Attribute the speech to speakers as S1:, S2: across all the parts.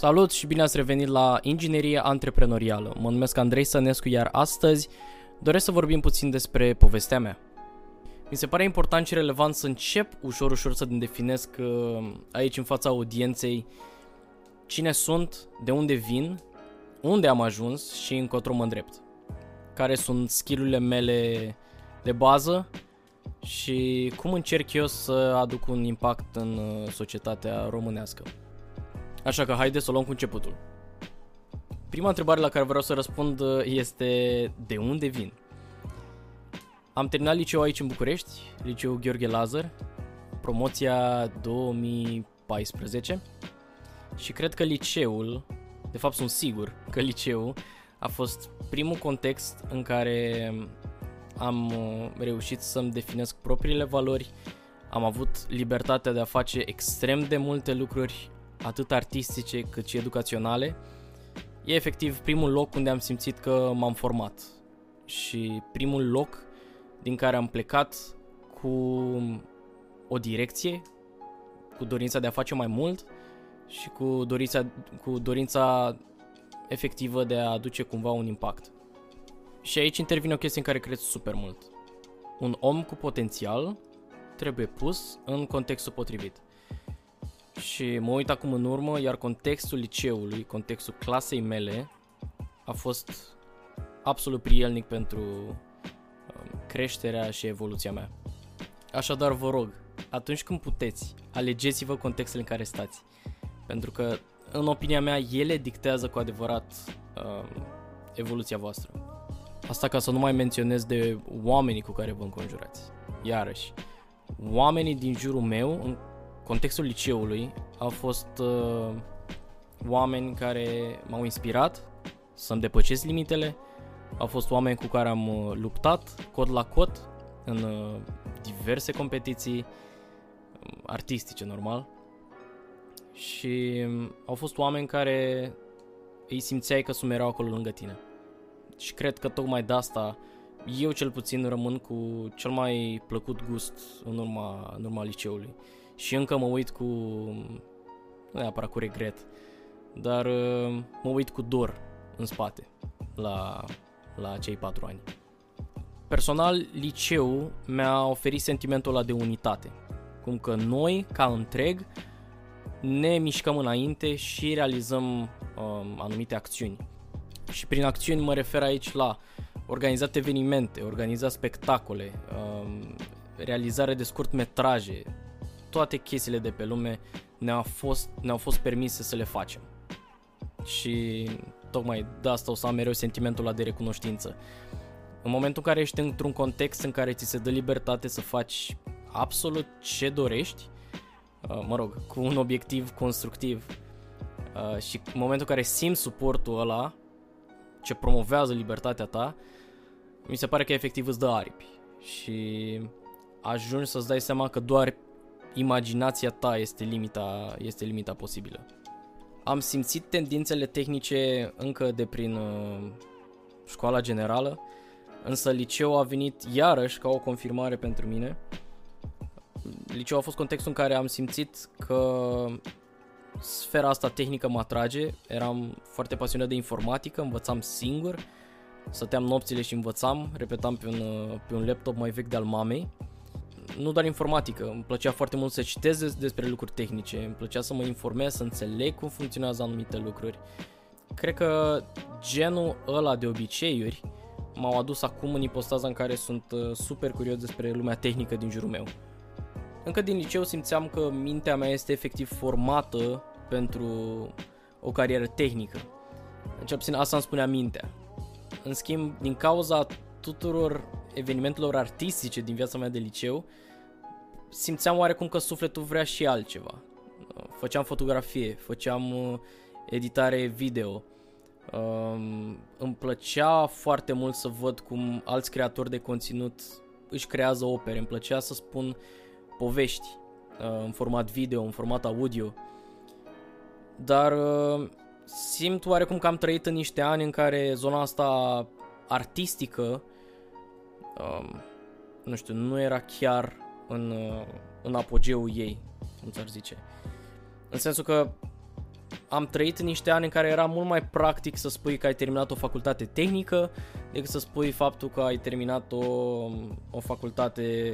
S1: Salut și bine ați revenit la Inginerie Antreprenorială. Mă numesc Andrei Sănescu, iar astăzi doresc să vorbim puțin despre povestea mea. Mi se pare important și relevant să încep ușor, ușor să definesc uh, aici în fața audienței cine sunt, de unde vin, unde am ajuns și încotro mă îndrept. Care sunt skillurile mele de bază și cum încerc eu să aduc un impact în uh, societatea românească. Așa că haideți să o luăm cu începutul. Prima întrebare la care vreau să răspund uh, este de unde vin? Am terminat liceu aici în București, liceul Gheorghe Lazar, promoția 2014 și cred că liceul, de fapt sunt sigur că liceul a fost primul context în care am uh, reușit să-mi definesc propriile valori, am avut libertatea de a face extrem de multe lucruri atât artistice cât și educaționale, e efectiv primul loc unde am simțit că m-am format și primul loc din care am plecat cu o direcție, cu dorința de a face mai mult și cu dorința, cu dorința efectivă de a aduce cumva un impact. Și aici intervine o chestie în care cred super mult. Un om cu potențial trebuie pus în contextul potrivit. Și mă uit acum în urmă, iar contextul liceului, contextul clasei mele, a fost absolut prielnic pentru um, creșterea și evoluția mea. Așadar vă rog, atunci când puteți, alegeți-vă contextele în care stați. Pentru că, în opinia mea, ele dictează cu adevărat uh, evoluția voastră. Asta ca să nu mai menționez de oamenii cu care vă înconjurați. Iarăși, oamenii din jurul meu, în contextul liceului au fost uh, oameni care m-au inspirat să-mi depășesc limitele, au fost oameni cu care am uh, luptat cod la cod în uh, diverse competiții um, artistice, normal. Și um, au fost oameni care îi simțeai că sunt mereu acolo lângă tine. Și cred că tocmai de asta eu cel puțin rămân cu cel mai plăcut gust în urma, în urma liceului și încă mă uit cu, nu neapărat cu regret, dar uh, mă uit cu dor în spate la, la cei patru ani. Personal, liceu mi-a oferit sentimentul ăla de unitate, cum că noi, ca întreg, ne mișcăm înainte și realizăm um, anumite acțiuni. Și prin acțiuni mă refer aici la organizat evenimente, organizat spectacole, um, realizare de scurt metraje, toate chestiile de pe lume ne-au fost, ne-au fost permise să le facem. Și tocmai de asta o să am mereu sentimentul ăla de recunoștință. În momentul în care ești într-un context în care ți se dă libertate să faci absolut ce dorești, uh, mă rog, cu un obiectiv constructiv uh, și în momentul în care simți suportul ăla ce promovează libertatea ta, mi se pare că efectiv îți dă aripi și ajungi să-ți dai seama că doar imaginația ta este limita, este limita posibilă. Am simțit tendințele tehnice încă de prin uh, școala generală, însă liceul a venit iarăși ca o confirmare pentru mine. Liceul a fost contextul în care am simțit că sfera asta tehnică mă atrage, eram foarte pasionat de informatică, învățam singur, stăteam nopțile și învățam, repetam pe un, uh, pe un laptop mai vechi de-al mamei nu doar informatică, îmi plăcea foarte mult să citez despre lucruri tehnice, îmi plăcea să mă informez, să înțeleg cum funcționează anumite lucruri. Cred că genul ăla de obiceiuri m-au adus acum în ipostaza în care sunt uh, super curios despre lumea tehnică din jurul meu. Încă din liceu simțeam că mintea mea este efectiv formată pentru o carieră tehnică. Cel puțin asta îmi spunea mintea. În schimb, din cauza tuturor evenimentelor artistice din viața mea de liceu, simțeam oarecum că sufletul vrea și altceva. Făceam fotografie, făceam uh, editare video. Um, îmi plăcea foarte mult să văd cum alți creatori de conținut își creează opere. Îmi plăcea să spun povești uh, în format video, în format audio. Dar uh, simt oarecum că am trăit în niște ani în care zona asta artistică um, nu știu, nu era chiar în, uh, în apogeul ei, cum ți-ar zice. În sensul că am trăit în niște ani în care era mult mai practic să spui că ai terminat o facultate tehnică decât să spui faptul că ai terminat o, o facultate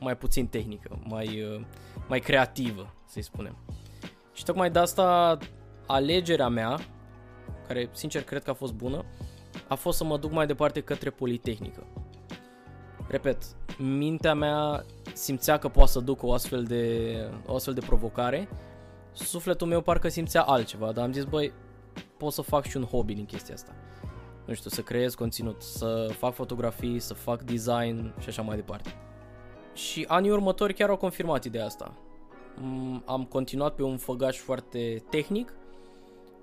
S1: mai puțin tehnică, mai, uh, mai creativă, să-i spunem. Și tocmai de asta alegerea mea, care sincer cred că a fost bună, a fost să mă duc mai departe către Politehnică. Repet, mintea mea simțea că poate să duc o astfel de, o astfel de provocare, sufletul meu parcă simțea altceva, dar am zis, băi, pot să fac și un hobby din chestia asta. Nu știu, să creez conținut, să fac fotografii, să fac design și așa mai departe. Și anii următori chiar au confirmat ideea asta. Mm, am continuat pe un făgaș foarte tehnic,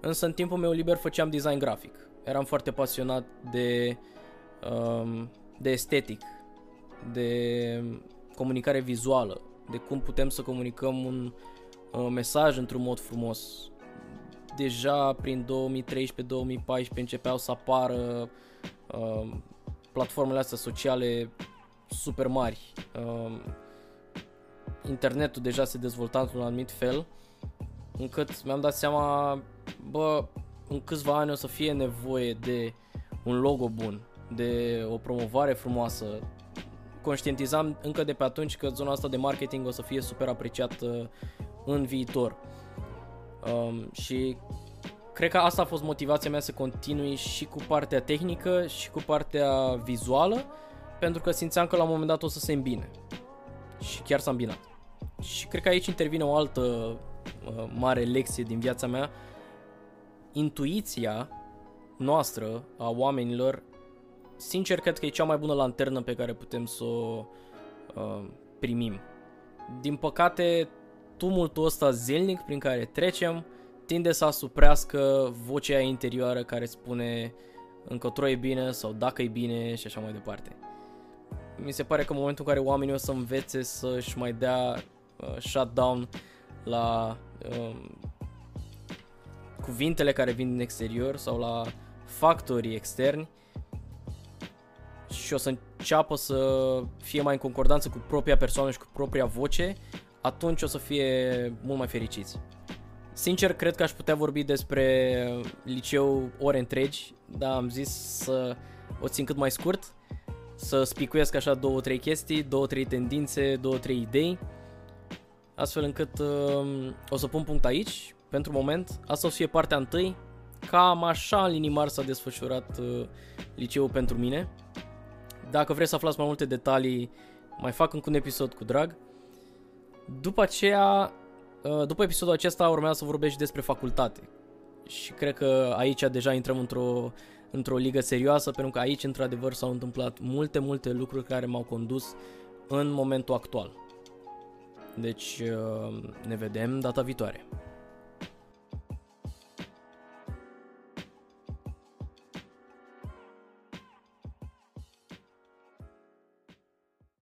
S1: însă în timpul meu liber făceam design grafic. Eram foarte pasionat de, um, de estetic, de comunicare vizuală, de cum putem să comunicăm un uh, mesaj într-un mod frumos. Deja prin 2013-2014 începeau să apară uh, platformele astea sociale super mari. Uh, internetul deja se dezvolta într-un anumit fel, încât mi-am dat seama, bă, în câțiva ani o să fie nevoie de un logo bun, de o promovare frumoasă. Conștientizam încă de pe atunci că zona asta de marketing o să fie super apreciată în viitor. Um, și cred că asta a fost motivația mea să continui și cu partea tehnică și cu partea vizuală, pentru că simțeam că la un moment dat o să se îmbine. Și chiar s-a îmbinat. Și cred că aici intervine o altă uh, mare lecție din viața mea. Intuiția noastră, a oamenilor, sincer cred că e cea mai bună lanternă pe care putem să o uh, primim. Din păcate, tumultul ăsta zilnic prin care trecem tinde să asuprească vocea interioară care spune încotro e bine sau dacă e bine și așa mai departe. Mi se pare că în momentul în care oamenii o să învețe să-și mai dea uh, shutdown la uh, cuvintele care vin din exterior sau la factorii externi și o să înceapă să fie mai în concordanță cu propria persoană și cu propria voce, atunci o să fie mult mai fericiți. Sincer, cred că aș putea vorbi despre liceu ore întregi, dar am zis să o țin cât mai scurt, să spicuiesc așa două, trei chestii, două, trei tendințe, două, trei idei, astfel încât uh, o să pun punct aici, pentru moment. Asta o să fie partea întâi, cam așa în linii mari s-a desfășurat uh, liceul pentru mine. Dacă vreți să aflați mai multe detalii, mai fac încă un episod cu drag. După aceea, uh, după episodul acesta urmează să vorbesc și despre facultate. Și cred că aici deja intrăm într-o, într-o ligă serioasă, pentru că aici într-adevăr s-au întâmplat multe, multe lucruri care m-au condus în momentul actual. Deci uh, ne vedem data viitoare.